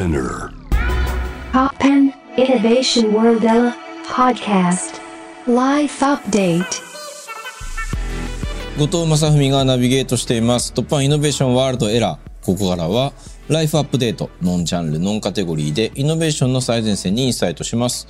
Spinner. Innovation World Podcast. Life Update. 後藤正文がナビゲートしています。突破イノベーションワールドエラーここからはライフアップデートノンジャンルノンカテゴリーでイノベーションの最前線にインサイトします。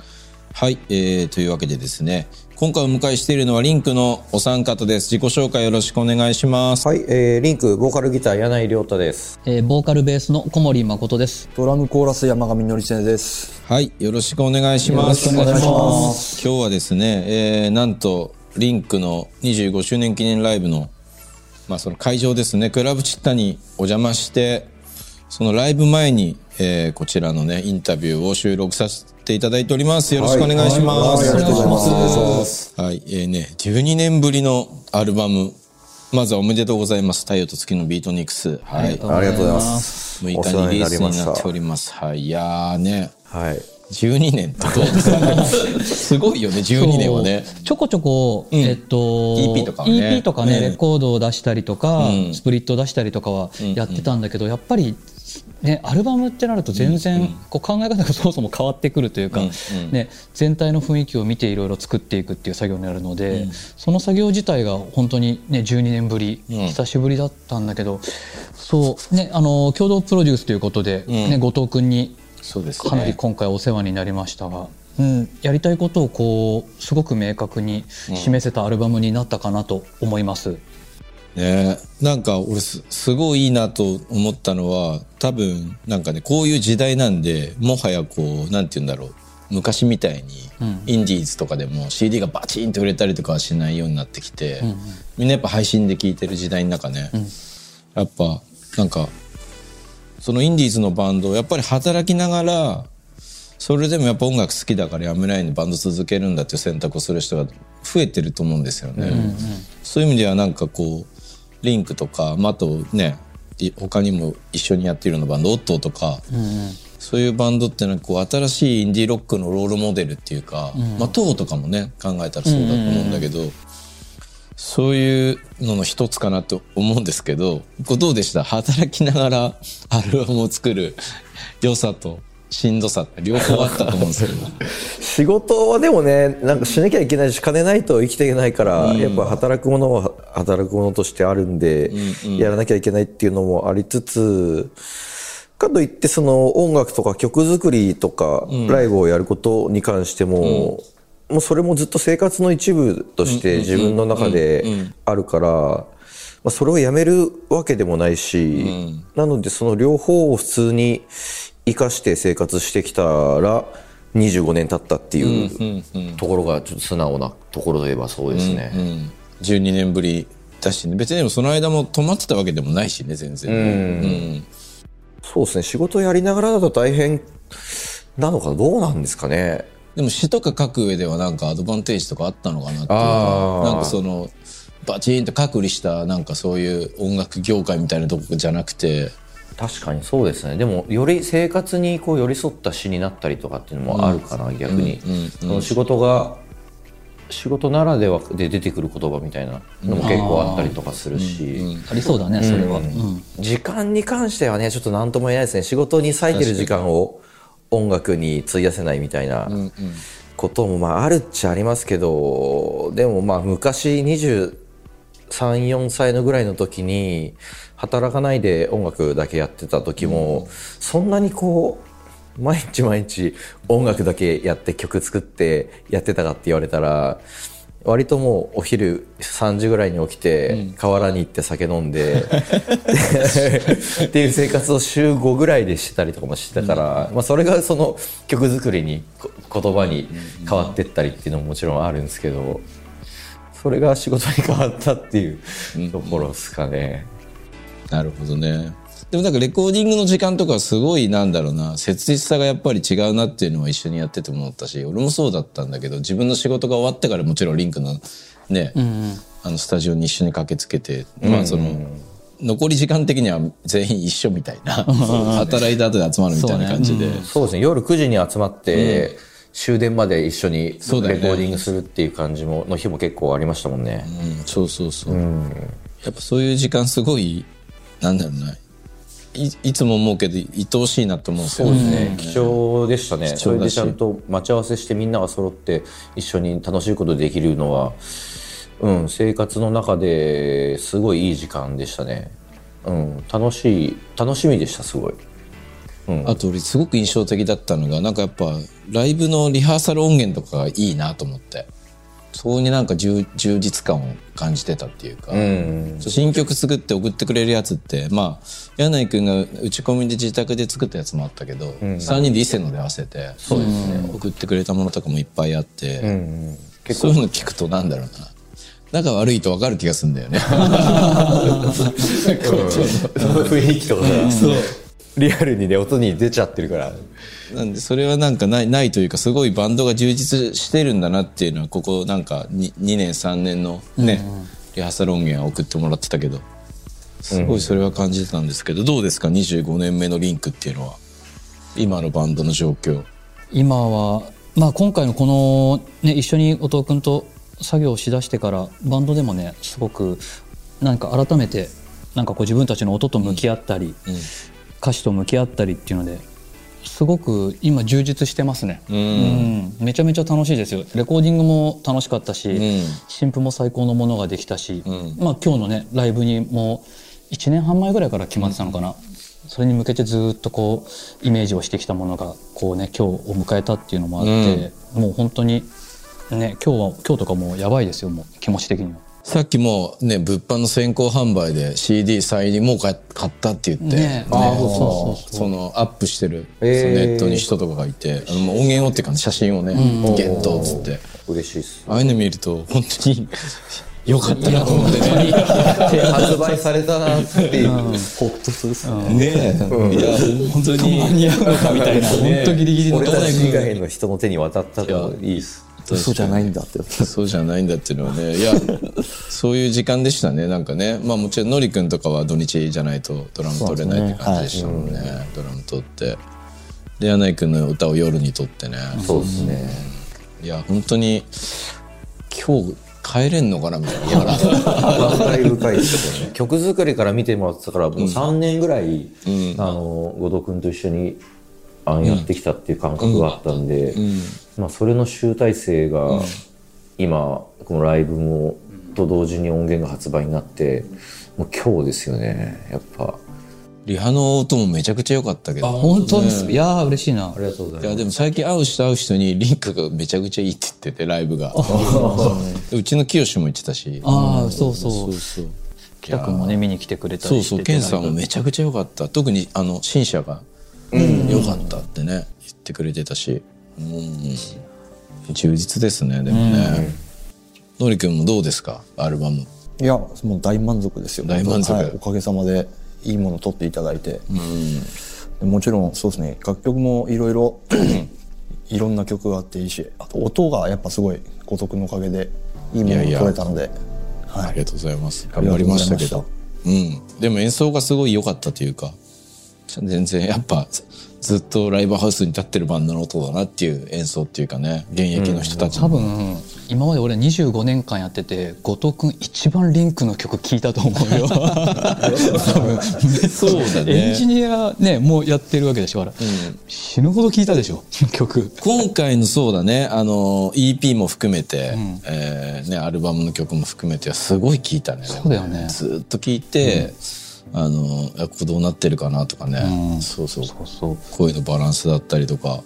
はい、えー、というわけでですね今回お迎えしているのはリンクのお三方です自己紹介よろしくお願いしますはい、えー、リンクボーカルギター柳井亮太です。えーボーカルベースの小森誠です。ドラムコーラス山上典千です。はい、よろしくお願いします。よろしくお願いします今日はですね、えー、なんと、リンクの25周年記念ライブの、まあその会場ですね、クラブチッタにお邪魔して、そのライブ前に、えー、こちらのね、インタビューを収録させていただいております。よろしくお願いします。ありがとうございます。はい、えーね、12年ぶりのアルバム、まずはおめでとうございます。太陽と月のビートニクス。はい。ありがとうございます。6日にリリースになっております。はい。いやーね、はい。12年ってどうですごいよね、12年はね。ちょこちょこ、えっと、EP とかはね。EP とかね、うん。レコードを出したりとか、うん。スプリットを出したりとかはやってたんだけど、やっぱり、ね、アルバムってなると全然こう考え方が そもそも変わってくるというか、うん。うん。ね、全体の雰囲気を見ていろいろ作っていくっていう作業になるので、その作業自体が本当に、ね、12年ぶり、うん。久しぶりだったんだけどそう、ね、あの共同プロデュースということで、ね後藤君にそうですね。かなり今回お世話になりましたが、うん、やりたいことをこうすごく明確に示せたアルバムになったかなと思います。ね。なんか俺すすごいいいなと思ったのは多分なんかねこういう時代なんでもはやこうなんて言うんだろう。昔みたいにインディーズとかでも CD がバチンと売れたりとかはしないようになってきて、みんなやっぱ配信で聴いてる時代の中ね、やっぱなんかそのインディーズのバンドをやっぱり働きながらそれでもやっぱ音楽好きだからやめないでバンド続けるんだっていう選択をする人が増えてると思うんですよね。そういう意味ではなんかこうリンクとか、まあ、あとねい他にも一緒にやっているようなバンドオットーとか、そういうバンドっていうのはこう新しいインディーロックのロールモデルっていうか、まあトーとかもね考えたらそうだと思うんだけど、そういうのの一つかなと思うんですけどどうでした？働きながらアルバムを作る良さとしんどさって両方あったと思うんですけど。仕事はでもね、なんかしなきゃいけないし、金ないと生きていけないから、やっぱ働くものは働くものとしてあるんで、やらなきゃいけないっていうのもありつつ、かといってその音楽とか曲作りとかライブをやることに関しても、もうそれもずっと生活の一部として自分の中であるから、まあ、それをやめるわけでもないし、なのでその両方を普通に生かして生活してきたら25年経ったっていうところがちょっと素直なところといえばそうですね。うん、12年ぶりだし、ね、別にでもその間も止まってたわけでもないしね全然、うん。そうですね。仕事やりながらだと大変なのかな？どうなんですかね？でも詩とか書く上ではなんかアドバンテージとかあったのかなっていうかなんかそのバチンと隔離したなんかそういう音楽業界みたいなとこじゃなくて確かにそうですね。でもより生活にこう寄り添った詩になったりとかっていうのもあるかな、逆に、その仕事が仕事ならではで出てくる言葉みたいなのも結構あったりとかするし、ありそうだね、それは。うん。時間に関してはねちょっと何とも言えないですね。仕事に割いてる時間を音楽に費やせないみたいなこともまああるっちゃありますけどでもまあ昔234歳のぐらいの時に働かないで音楽だけやってた時も、そんなにこう毎日毎日音楽だけやって曲作ってやってたかって言われたら割ともうお昼3時ぐらいに起きて河原に行って酒飲んで、っていう生活を週5ぐらいでしてたりとかもしてたから、まあ、それがその曲作りにこ言葉に変わってったりっていうのももちろんあるんですけどそれが仕事に変わったっていうところですかね。なるほどねでもなんかレコーディングの時間とかはすごいなんだろうな。切実さがやっぱり違うなっていうのは一緒にやってて思ったし俺もそうだったんだけど自分の仕事が終わってからもちろんリンクのね、あのスタジオに一緒に駆けつけて、まあその残り時間的には全員一緒みたいな働いた後で集まるみたいな感じで、そうですね。夜9時に集まって、終電まで一緒にレコーディングするっていう感じもの日も結構ありましたもんね。うん。そうそうそう、やっぱそういう時間すごいなんだろうないいつも思うけど愛おしいなと思うんですよそうですね、貴重でしたね。それでちゃんと待ち合わせしてみんなが揃って一緒に楽しいことできるのは、うん、生活の中ですごいいい時間でしたね、うん、楽しい楽しみでしたすごい。あと俺すごく印象的だったのがなんかやっぱライブのリハーサル音源とかがいいなと思ってそこになんか充充実感を感じてたっていうか、うん。新曲作って送ってくれるやつってまあ柳井君が打ち込みで自宅で作ったやつもあったけど、3人で伊勢ので合わせてそうです、ね、送ってくれたものとかもいっぱいあって、うんそういうの聞くとなんだろうな。仲悪いと分かる気がするんだよね。雰囲気とかがリアルにね音に出ちゃってるから。なんでそれはなんかないないというかすごいバンドが充実してるんだなっていうのはここなんか 2, 2年3年のね、リハーサル音源は送ってもらってたけど。すごいそれは感じてたんですけど、どうですか？25年目のリンクっていうのは。今のバンドの状況。今は、まあ、今回のこの、ね、一緒に後藤君と作業をしだしてからバンドでもねすごくなんか改めてなんかこう自分たちの音と向き合ったり、歌詞と向き合ったりっていうのですごく今充実してますね、うん。めちゃめちゃ楽しいですよ。レコーディングも楽しかったし、ん。新譜も最高のものができたし、まあ、今日のねライブにも1年半前ぐらいから決まってたのかな、それに向けてずっとこうイメージをしてきたものがこうね今日を迎えたっていうのもあって、もう本当にね今日は今日とかもうやばいですよもう気持ち的には。さっきもね物販の先行販売で CD 再入りもう買買ったって言って、ねあーそうそうそのアップしてる、へー。そのネットに人とかがいてあのもう音源をっていうか写真をね、ゲットっつって。嬉しいっす。ああいうの見ると本当によかったなと思ってね。発売されたなっていう、ホッとするっすね。ねえ、いや本当に間に合うのかみたいな本当ギリギリの俺とこたち以外の人の手に渡ったといいっす嘘じゃないんだって。そうじゃないんだっていうのはねいやそういう時間でしたねなんかね。まあもちろんのりくんとかは土日じゃないとドラム取れないって感じでしたもんね。ドラム取って。で柳井君の歌を夜に撮ってね。そうですね、いや本当に今日帰れんのかなみたいな。感慨深いですよね。曲作りから見てもらってたからもう3年ぐらい、あの後藤君と一緒にあのやってきたっていう感覚があったんで、まあ、それの集大成が今このライブもと同時に音源が発売になってもう今日ですよねやっぱ。リハの音もめちゃくちゃ良かったけど。本当ですか、いやー嬉しいな。ありがとうございます。いやでも最近会う人会う人にリンクがめちゃくちゃいいって言っててライブが。うちの清も言ってたし。ああそうそう。そうそう。北君もね見に来てくれたそうりしてて。そうケンさんもめちゃくちゃ良かった。特にあの新社が良かったってね言ってくれてたし。うん。充実ですねでもね。のりくんもどうですか？アルバム。いや、もう大満足ですよ。大満足。はい。おかげさまでいいものを撮っていただいて。でもちろんそうですね。楽曲もいろいろいろんな曲があっていいし、あと音がやっぱすごい後藤君のおかげでいいものが撮れたので、はい。ありがとうございます。頑張りましたけど。うん。でも演奏がすごい良かったというか全然やっぱずっとライブハウスに立ってるバンドの音だなっていう演奏っていうかね現役の人たちの。多分今まで俺25年間やってて後藤君一番リンクの曲聴いたと思うよ。多 分そうだね。エンジニアねもうやってるわけでしょから、死ぬほど聴いたでしょ曲。今回のそうだね。あの EP も含めて、えーね、アルバムの曲も含めてすごい聴いたね。そうだよね。ずっと聴いて、あのあここどうなってるかなとかね、うん。そうそう。そうそう。声のバランスだったりとか。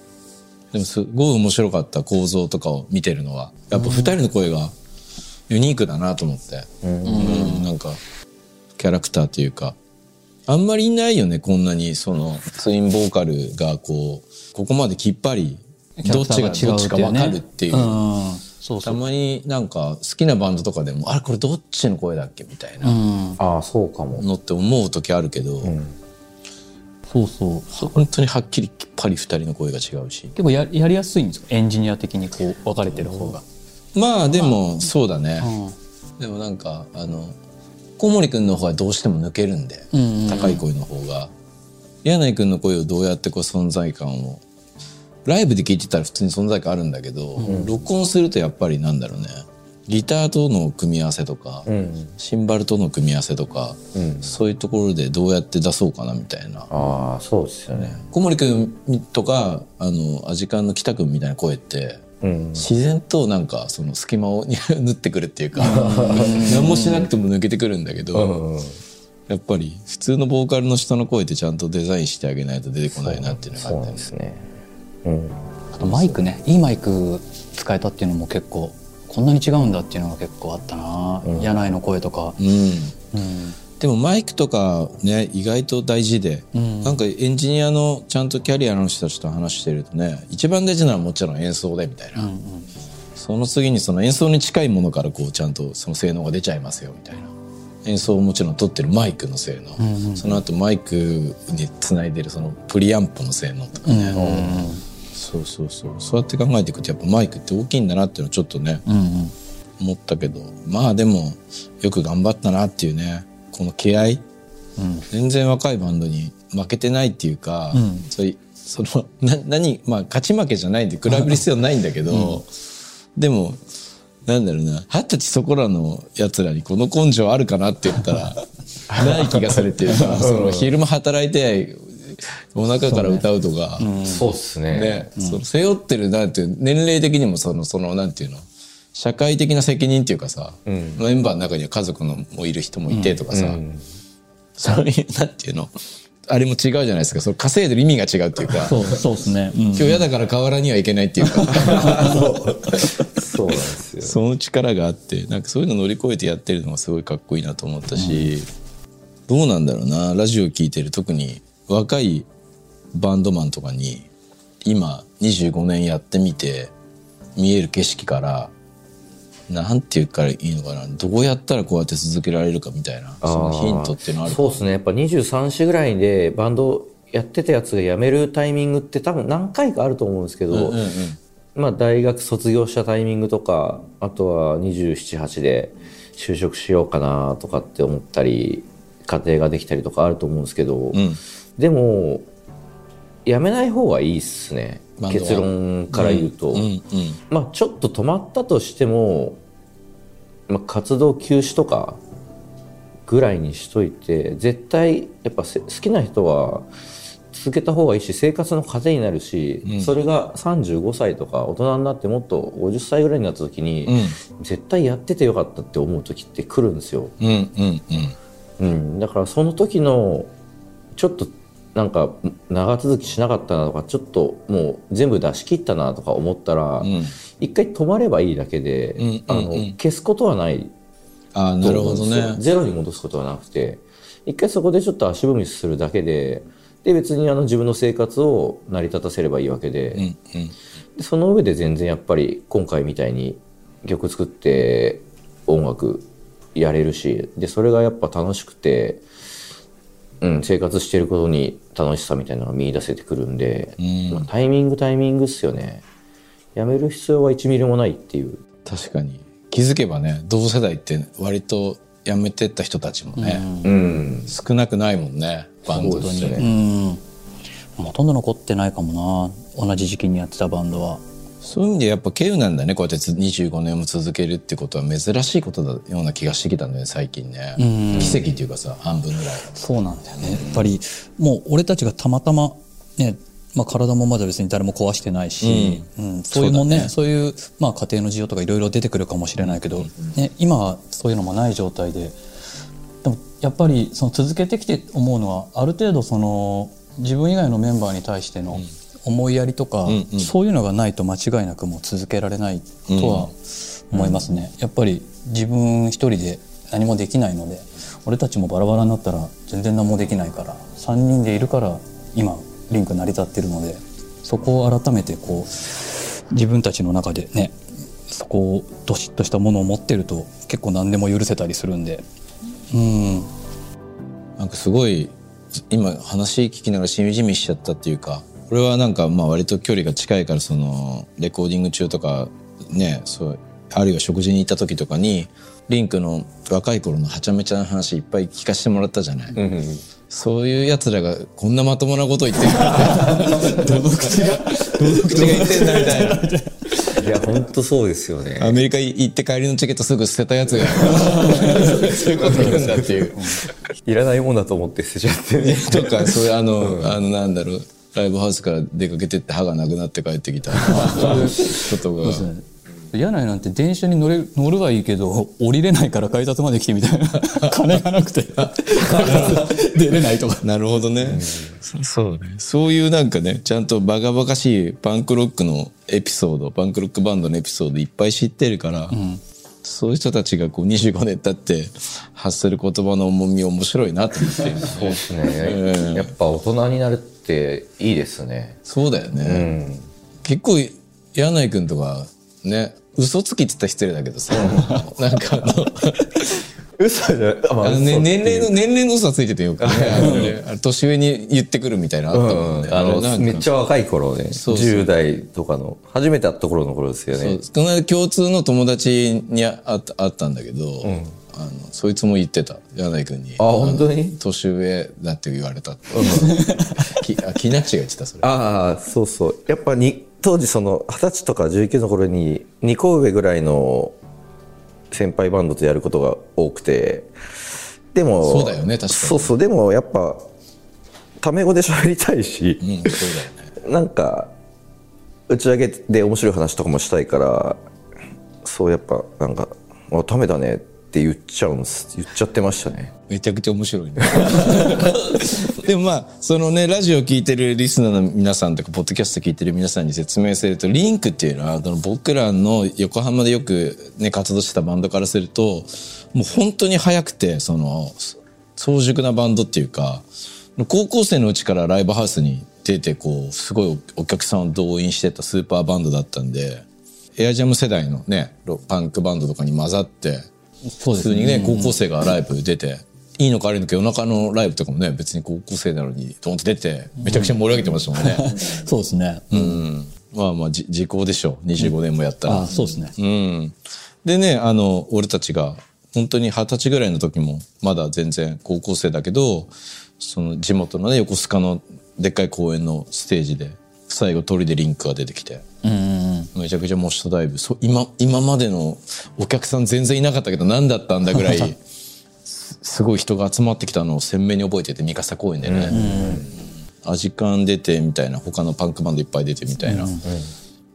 でもすごい面白かった構造とかを見てるのはやっぱ2人の声がユニークだなと思って、うん。なんかキャラクターというか。あんまりいないよねこんなにそのツインボーカルがこうここまできっぱりどっちがどっちか分かるっていう。うんそうそう。たまになんか好きなバンドとかでもあれこれどっちの声だっけみたいな。うん。ああそうかも。のって思う時あるけど、そうそう。本当にはっきりきっぱり2人の声が違うし。結構ややりやすいんですか？エンジニア的にこう分かれてる方が、まあでもそうだね、うん。でもなんかあの小森くんの方はどうしても抜けるんで、うんうんうん。高い声の方が。柳井くんの声をどうやってこう存在感をライブで聞いてたら普通に存在感あるんだけど、録音するとやっぱりなんだろうね。ギターとの組み合わせとか、うん。シンバルとの組み合わせとか、うん。そういうところでどうやって出そうかなみたいな。ああそうですよね。小森君とかあのアジカンの北君みたいな声ってうん。自然となんかその隙間を 縫ってくるっていうか何もしなくても抜けてくるんだけど、うん。やっぱり普通のボーカルの人の声ってちゃんとデザインしてあげないと出てこないなっていうのがあそうって。なんですねうんあとマイクねいいマイク使えたっていうのも結構こんなに違うんだっていうのが結構あったな、柳井の声とか、うん。うん。でもマイクとかね意外と大事で、ん。なんかエンジニアのちゃんとキャリアの人たちと話してるとね一番大事なのはもちろん演奏でみたいな、その次にその演奏に近いものからこうちゃんとその性能が出ちゃいますよみたいな。演奏をもちろん取ってるマイクの性能、その後マイクにつないでるそのプリアンプの性能とかね、そうそうそう。そうやって考えていくとやっぱマイクって大きいんだなっていうのはちょっとね、うんうん。思ったけど。まあでもよく頑張ったなっていうねこの気合、全然若いバンドに負けてないっていうか、ん。そそのな何まあ勝ち負けじゃないんで比べる必要ないんだけど、でもなんだろうな。二十歳そこらのやつらにこの根性あるかなって言ったら ない気がされてるからその昼間働いてお腹から歌うとか。そうっすね。ね、その背負ってるなんていう年齢的にもそのそのなんていうの？社会的な責任っていうかさ、メンバーの中には家族のもいる人もいてとかさ、そういうなんていうの？あれも違うじゃないですか。その稼いでる意味が違うっていうか。そうそうですね、うん。今日嫌だから河原には行けないっていうか。そう。なんですよ。その力があってなんかそういうの乗り越えてやってるのがすごいかっこいいなと思ったし、どうなんだろうな。ラジオ聴いてる特に若いバンドマンとかに今25年やってみて見える景色からなんて言うからいいのかなどうやったらこうやって続けられるかみたいなそのヒントっていうのはあるそうですね。やっぱ23歳ぐらいでバンドやってたやつが辞めるタイミングって多分何回かあると思うんですけど、うんうんまあ大学卒業したタイミングとかあとは278で就職しようかなとかって思ったり家庭ができたりとかあると思うんですけど、うんでも辞めない方がいいっすね。結論から言うと、うんうんまあちょっと止まったとしても、まあ、活動休止とかぐらいにしといて絶対やっぱせ好きな人は続けた方がいいし生活の糧になるし、それが35歳とか大人になってもっと50歳ぐらいになった時に、絶対やっててよかったって思う時って来るんですよ。うんうんうん。うん、だからその時のちょっとなんか長続きしなかったなとかちょっともう全部出し切ったなとか思ったら、ん。一回止まればいいだけで、んうんあの消すことはない。ああなるほどね。ゼロに戻すことはなくて一回そこでちょっと足踏みするだけでで別にあの自分の生活を成り立たせればいいわけで,、うんうん。でその上で全然やっぱり今回みたいに曲作って音楽やれるしでそれがやっぱ楽しくて、うん、生活してることに楽しさみたいなのが見出せてくるんで、ん。まあタイミングタイミングっすよね。やめる必要は1ミリもないっていう。確かに。気づけばね同世代って割と辞めてった人たちもね、うん。少なくないもんねバンドに。そうん。ほとんど残ってないかもな。同じ時期にやってたバンドはそういう意味でやっぱ稀有なんだね。こうやってつ25年も続けるってことは珍しいことだような気がしてきたんだよね最近ね。奇跡っていうかさ半分ぐらい。そうなんだよね。やっぱりもう俺たちがたまたまねまあ、体もまだ別に誰も壊してないし、うん。そういうもんね。そういう、まあ、家庭の事情とかいろいろ出てくるかもしれないけど、ね、今はそういうのもない状態ででもやっぱりその続けてきて思うのはある程度その自分以外のメンバーに対しての思いやりとか、んうん。そういうのがないと間違いなくもう続けられないとは思いますね。やっぱり自分一人で何もできないので俺たちもバラバラになったら全然何もできないから3人でいるから今リンク成り立ってるのでそこを改めてこう自分たちの中でねそこをどしっとしたものを持ってると結構何でも許せたりするんで。うん。なんかすごい今話聞きながらしみじみしちゃったっていうかこれはなんかまあ割と距離が近いからそのレコーディング中とかねそうあるいは食事に行った時とかにリンクの若い頃のはちゃめちゃな話いっぱい聞かせてもらったじゃない、そういう奴らがこんなまともなこと言ってる。からどの口がどの口が言ってんだみたいな。いや本当そうですよね。アメリカ行って帰りのチケットすぐ捨てたやつがそういうこと言うんだっていう。いらないもんだと思って捨てちゃって。ね とかそういうあの、あのなんだろうライブハウスから出かけてって歯がなくなって帰ってきたそういうことが。柳井なんて電車に乗れ乗るはいいけど降りれないから改札まで来てみたいな。金がなくて。出れないとか。なるほどね、そそうね。そういうなんかねちゃんとバカバカしいパンクロックのエピソードパンクロックバンドのエピソードいっぱい知ってるから、そういう人たちがこう25年経って発する言葉の重み面白いなと思って。そうですね、やっぱ大人になるっていいですね。そうだよね、うん。結構柳井君とかね嘘つきって言ったら失礼だけどさ。なんかあの嘘じゃあ、まあのね、年齢の、年齢の嘘はついててよくね。年上に言ってくるみたいなのあったもんね。あのれなんか。めっちゃ若い頃ね。そうそう。10代とかの初めて会った頃の頃ですよね。この間共通の友達にああったあったんだけど、あのそいつも言ってた柳井君に。あ本当に？の年上だって言われたって、きあ木梨が言ってたそれ。ああそうそう。やっぱに当時その二十歳とか19の頃に2個上ぐらいの先輩バンドとやることが多くてでもそうだよね確かに。そうそうでもやっぱタメ語で喋りたいし、うんそうだよね。なんか打ち上げで面白い話とかもしたいからそうやっぱなんか「あタメだね」って言っちゃうんです言っちゃってましたねめちゃくちゃ面白いね。でもまあそのねラジオ聞いてるリスナーの皆さんとかポッドキャスト聞いてる皆さんに説明するとリンクっていうのは僕らの横浜でよくね活動してたバンドからするともう本当に早くてその早熟なバンドっていうか高校生のうちからライブハウスに出てこうすごいお客さんを動員してたスーパーバンドだったんでエアジャム世代のねロパンクバンドとかに混ざってそうですね。普通にね、高校生がライブ出て、いいのか悪いのか夜中のライブとかもね、別に高校生なのにドンと出て、めちゃくちゃ盛り上げてましたもんね。そうですね、うん。まあまあ、じ時効でしょう。25年もやったら。あそうですね、うん。でね、あの、俺たちが、本当に二十歳ぐらいの時も、まだ全然高校生だけど、その地元のね、横須賀のでっかい公園のステージで、最後鳥でリンクが出てきて、うんうんうんめちゃくちゃモッシュダイブ。そ今、今までのお客さん全然いなかったけど何だったんだぐらい、すすごい人が集まってきたのを鮮明に覚えてて、三笠公園でね。アジカン出てみたいな、他のパンクバンドいっぱい出てみたいな。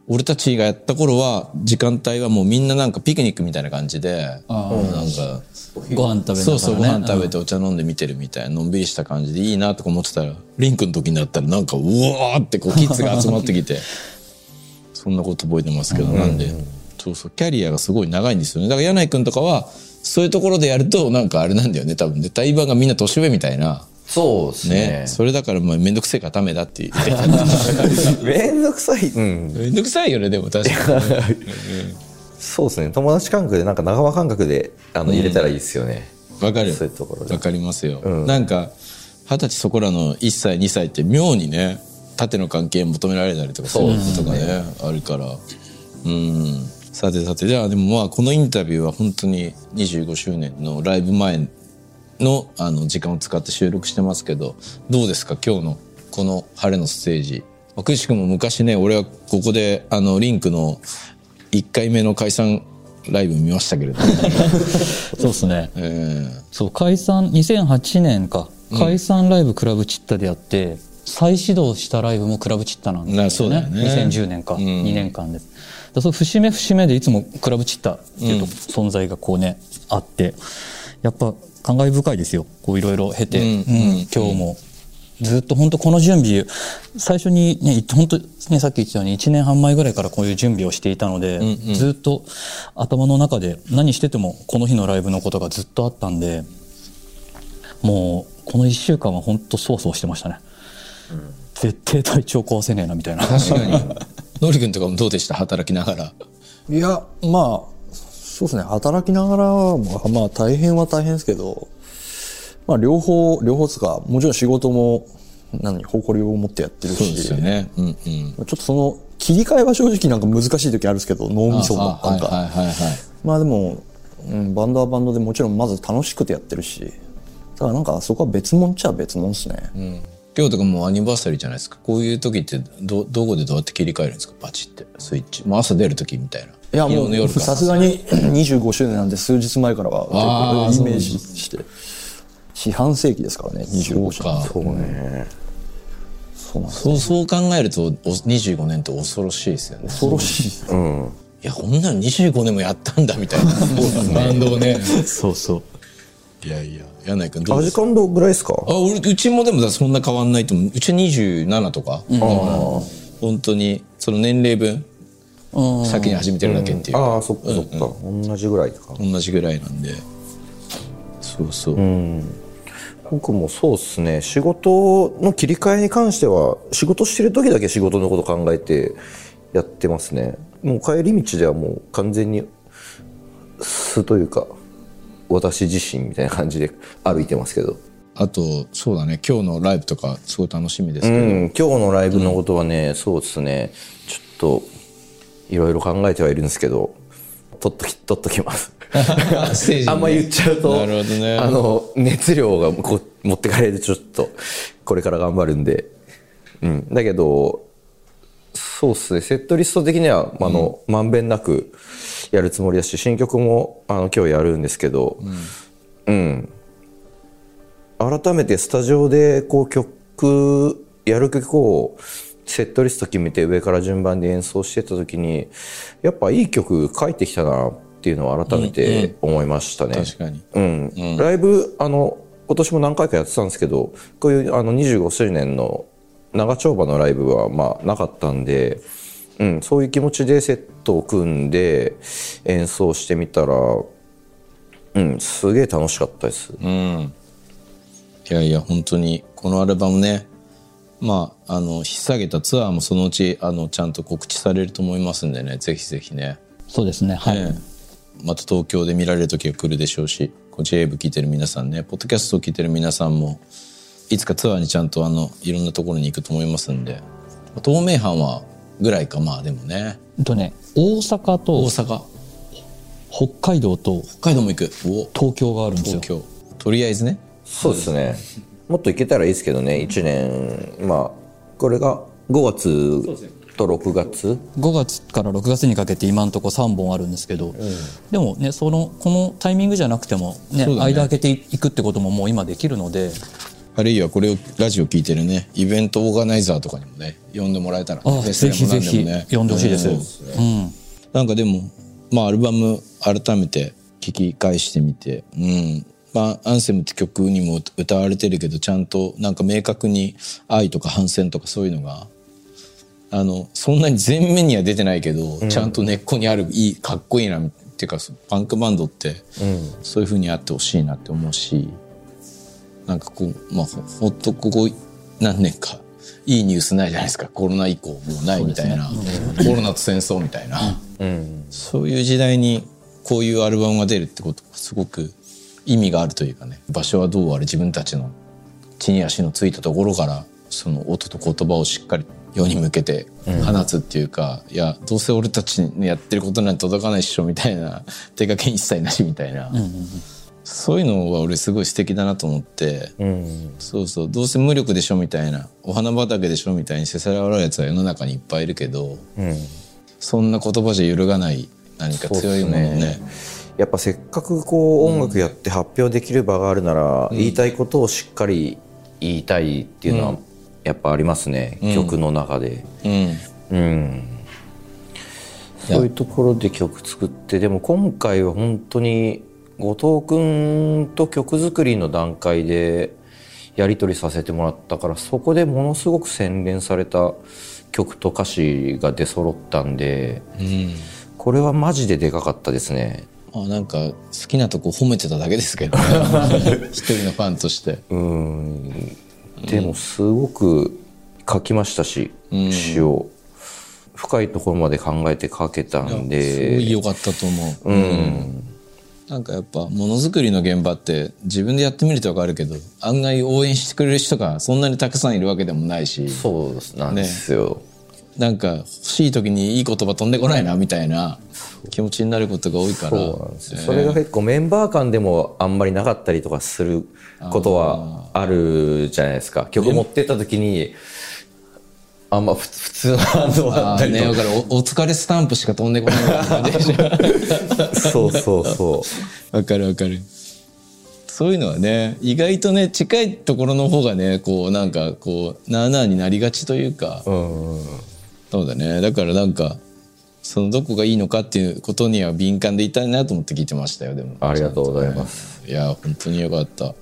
俺たちがやった頃は、時間帯はもうみんななんかピクニックみたいな感じで、なんか、ご飯食べね、そうそう、ご飯食べてお茶飲んで見てるみたいな、のんびりした感じでいいなとか思ってたら、リンクの時になったらなんか、うわーってこう、キッズが集まってきて、そんなこと覚えてますけど、なんで、そうそう、キャリアがすごい長いんですよね。だから柳井君とかは、そういうところでやると、なんかあれなんだよね、多分ね。対バンがみんな年上みたいな。そうですね。ねそれだから、まあ、めんどくせえからダメだって言って。めんどくさいうんめんどくさいよね、でも確かに。そうですね友達感覚でなんか仲間感覚であの入れたらいいですよね、わかる。そういうところでわかりますよ。うんなんか、二十歳そこらの1歳、2歳って妙にね、縦の関係求められたりとかすることがね、あるから。うん。さてさて、じゃあでもまあこのインタビューは本当に25周年のライブ前のあの時間を使って収録してますけど、どうですか？今日のこの晴れのステージ。まあくしくも昔ね、俺はここであのリンクの1回目の解散ライブ見ましたけれども、そうですね。えそう解散2008年か。解散ライブクラブチッタでやって、再始動したライブもクラブチッタなんですよね。ね。2010年か、2年間です。だそう節目節目でいつもクラブチッタっていうと存在がこうね、あってやっぱ感慨深いですよ。こういろいろ経て、うんうん。今日も。ずっと本当この準備最初にね本当ねさっき言ったように1年半前ぐらいからこういう準備をしていたので、ずっと頭の中で何しててもこの日のライブのことがずっとあったんでもうこの1週間は本当そわそわしてましたね、絶対体調壊せねえなみたいな。確かに。のりくんとかもどうでした？働きながら。いやまあそうですね働きながらはまあまあ大変は大変ですけどまあ両方両方つうかもちろん仕事も何誇りを持ってやってるそうですしよね。うんうん。ちょっとその切り替えは正直なんか難しい時あるんですけど脳みそもあなんか、はいはいはいはい。まあでも、うん、バンドはバンドでもちろんまず楽しくてやってるしただなんかそこは別物っちゃ別物っすね、今日とかもうアニバーサリーじゃないですか。こういう時ってどどこでどうやって切り替えるんですか？バチって。スイッチ、まあ、朝出る時みたいな。いいやもうさすがに25周年なんで数日前からはイメージして。四半世紀ですからね25周年か。そうね。そうなんですそうそう考えるとお25年って恐ろしいですよね。恐ろしいですいやこんなの25年もやったんだみたいな。バンドをね。そうそういやいや柳井君どうですか？アジカンドぐらいですか？あ俺うちもでもそんな変わんないと思う。うちは27とか、本当にその年齢分先に始めてるだけっていう、ああそっかそっか、同じぐらいか。同じぐらいなんで。そうそう、僕もそうですね。仕事の切り替えに関しては仕事してる時だけ仕事のこと考えてやってますね。もう帰り道ではもう完全に素というか私自身みたいな感じで歩いてますけど。あとそうだね。今日のライブとかすごい楽しみですうけど、ん今日のライブのことはね、そうですね。ちょっといろいろ考えてはいるんですけど取っとき取っときます。ね。あんま言っちゃうとなるほどね。あの熱量がこ持ってかれるちょっとこれから頑張るんで、うん、だけどそうっすね。セットリスト的にはあの、まんべんなくやるつもりだし新曲もあの今日やるんですけど、うん。改めてスタジオでこう曲やる曲をセットリスト決めて上から順番で演奏してた時にやっぱいい曲書いてきたなっていうのを改めて思いましたね。うん、ライブあの今年も何回かやってたんですけどこういうあの25周年の長丁場のライブはまあなかったんで、うん、そういう気持ちでセットを組んで演奏してみたら、うん、すげえ楽しかったです。うん。いやいや本当にこのアルバムねまああの引っ提げたツアーもそのうちあのちゃんと告知されると思いますんでねぜひぜひね。そうですねはい、ええまた東京で見られる時が来るでしょうしこう J 部聞いてる皆さんねポッドキャストを聞いてる皆さんもいつかツアーにちゃんとあのいろんなところに行くと思いますんで東名阪はぐらいかまあでもね。えっとね大阪と大阪。北海道と北海道も行く。お。東京があるんですよ。東京。とりあえずね。そうですね。もっといけたらいいですけどね、1年、まあ、これが5月と6月。5月から6月にかけて今のところ3本あるんですけど、でもねそのこのタイミングじゃなくても、ねね。間空けていくってことももう今できるのであるいはこれをラジオ聞いてるねイベントオーガナイザーとかにもね呼んでもらえたら、ね、ぜひぜひ呼んでほしいです。うん。うんなんかでもまあアルバム改めて聞き返してみてうん。まあアンセムって曲にも歌われてるけどちゃんとなんか明確に愛とか反戦とかそういうのがあのそんなに前面には出てないけど、ちゃんと根っこにあるいいかっこいいなっていうかパンクバンドってそういう風にあってほしいなって思うしなんかこうまあほほっとここ何年かいいニュースないじゃないですか。コロナ以降もうないみたいな、コロナと戦争みたいな、そういう時代にこういうアルバムが出るってことがすごく意味があるというかね。場所はどうあれ自分たちの地に足のついたところからその音と言葉をしっかり世に向けて放つっていうか、いやどうせ俺たちのやってることなんて届かないっしょみたいな。手掛け一切なしみたいな、そういうのは俺すごい素敵だなと思って、そうそう。どうせ無力でしょみたいなお花畑でしょみたいにせさらわれるやつは世の中にいっぱいいるけど、そんな言葉じゃ揺るがない何か強いものをね。やっぱせっかくこう音楽やって発表できる場があるなら、言いたいことをしっかり言いたいっていうのはやっぱありますね、曲の中で。うん。うん。そういうところで曲作ってでも今回は本当に後藤君と曲作りの段階でやり取りさせてもらったからそこでものすごく洗練された曲と歌詞が出揃ったんで、これはマジででかかったですね。あなんか好きなとこ褒めてただけですけどね。一人のファンとして。うん。でもすごく書きましたし、詩を。深いところまで考えて書けたんすごいで良かったと思う、うんなんかやっぱものづくりの現場って自分でやってみると分かるけど案外応援してくれる人がそんなにたくさんいるわけでもないし。そうなんですよ。なんか欲しい時にいい言葉飛んでこないなみたいな気持ちになることが多いから。それが結構メンバー間でもあんまりなかったりとかすることはあるじゃないですか。曲持ってった時にあんまふ普通の反応だあったり。ねだからおお疲れスタンプしか飛んでこない。感じでしょかそうそうそう。わかるわかる。そういうのはね意外とね近いところの方がねこうなんかこうなあなあになりがちというか、うんそうだね。だからなんかそのどこがいいのかっていうことには敏感でいたいなと思って聞いてましたよでも。ありがとうございます。いや本当によかった、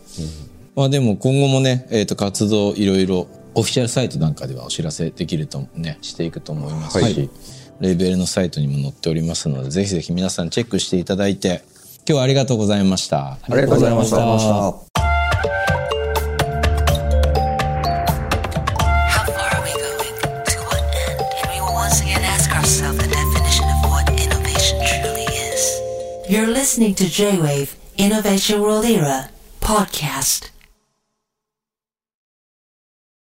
まあでも今後もね、えー、と活動いろいろオフィシャルサイトなんかではお知らせできるとねしていくと思いますし、はい、レベルのサイトにも載っておりますのでぜひぜひ皆さんチェックしていただいて今日はありがとうございました。ありがとうございました,ました You're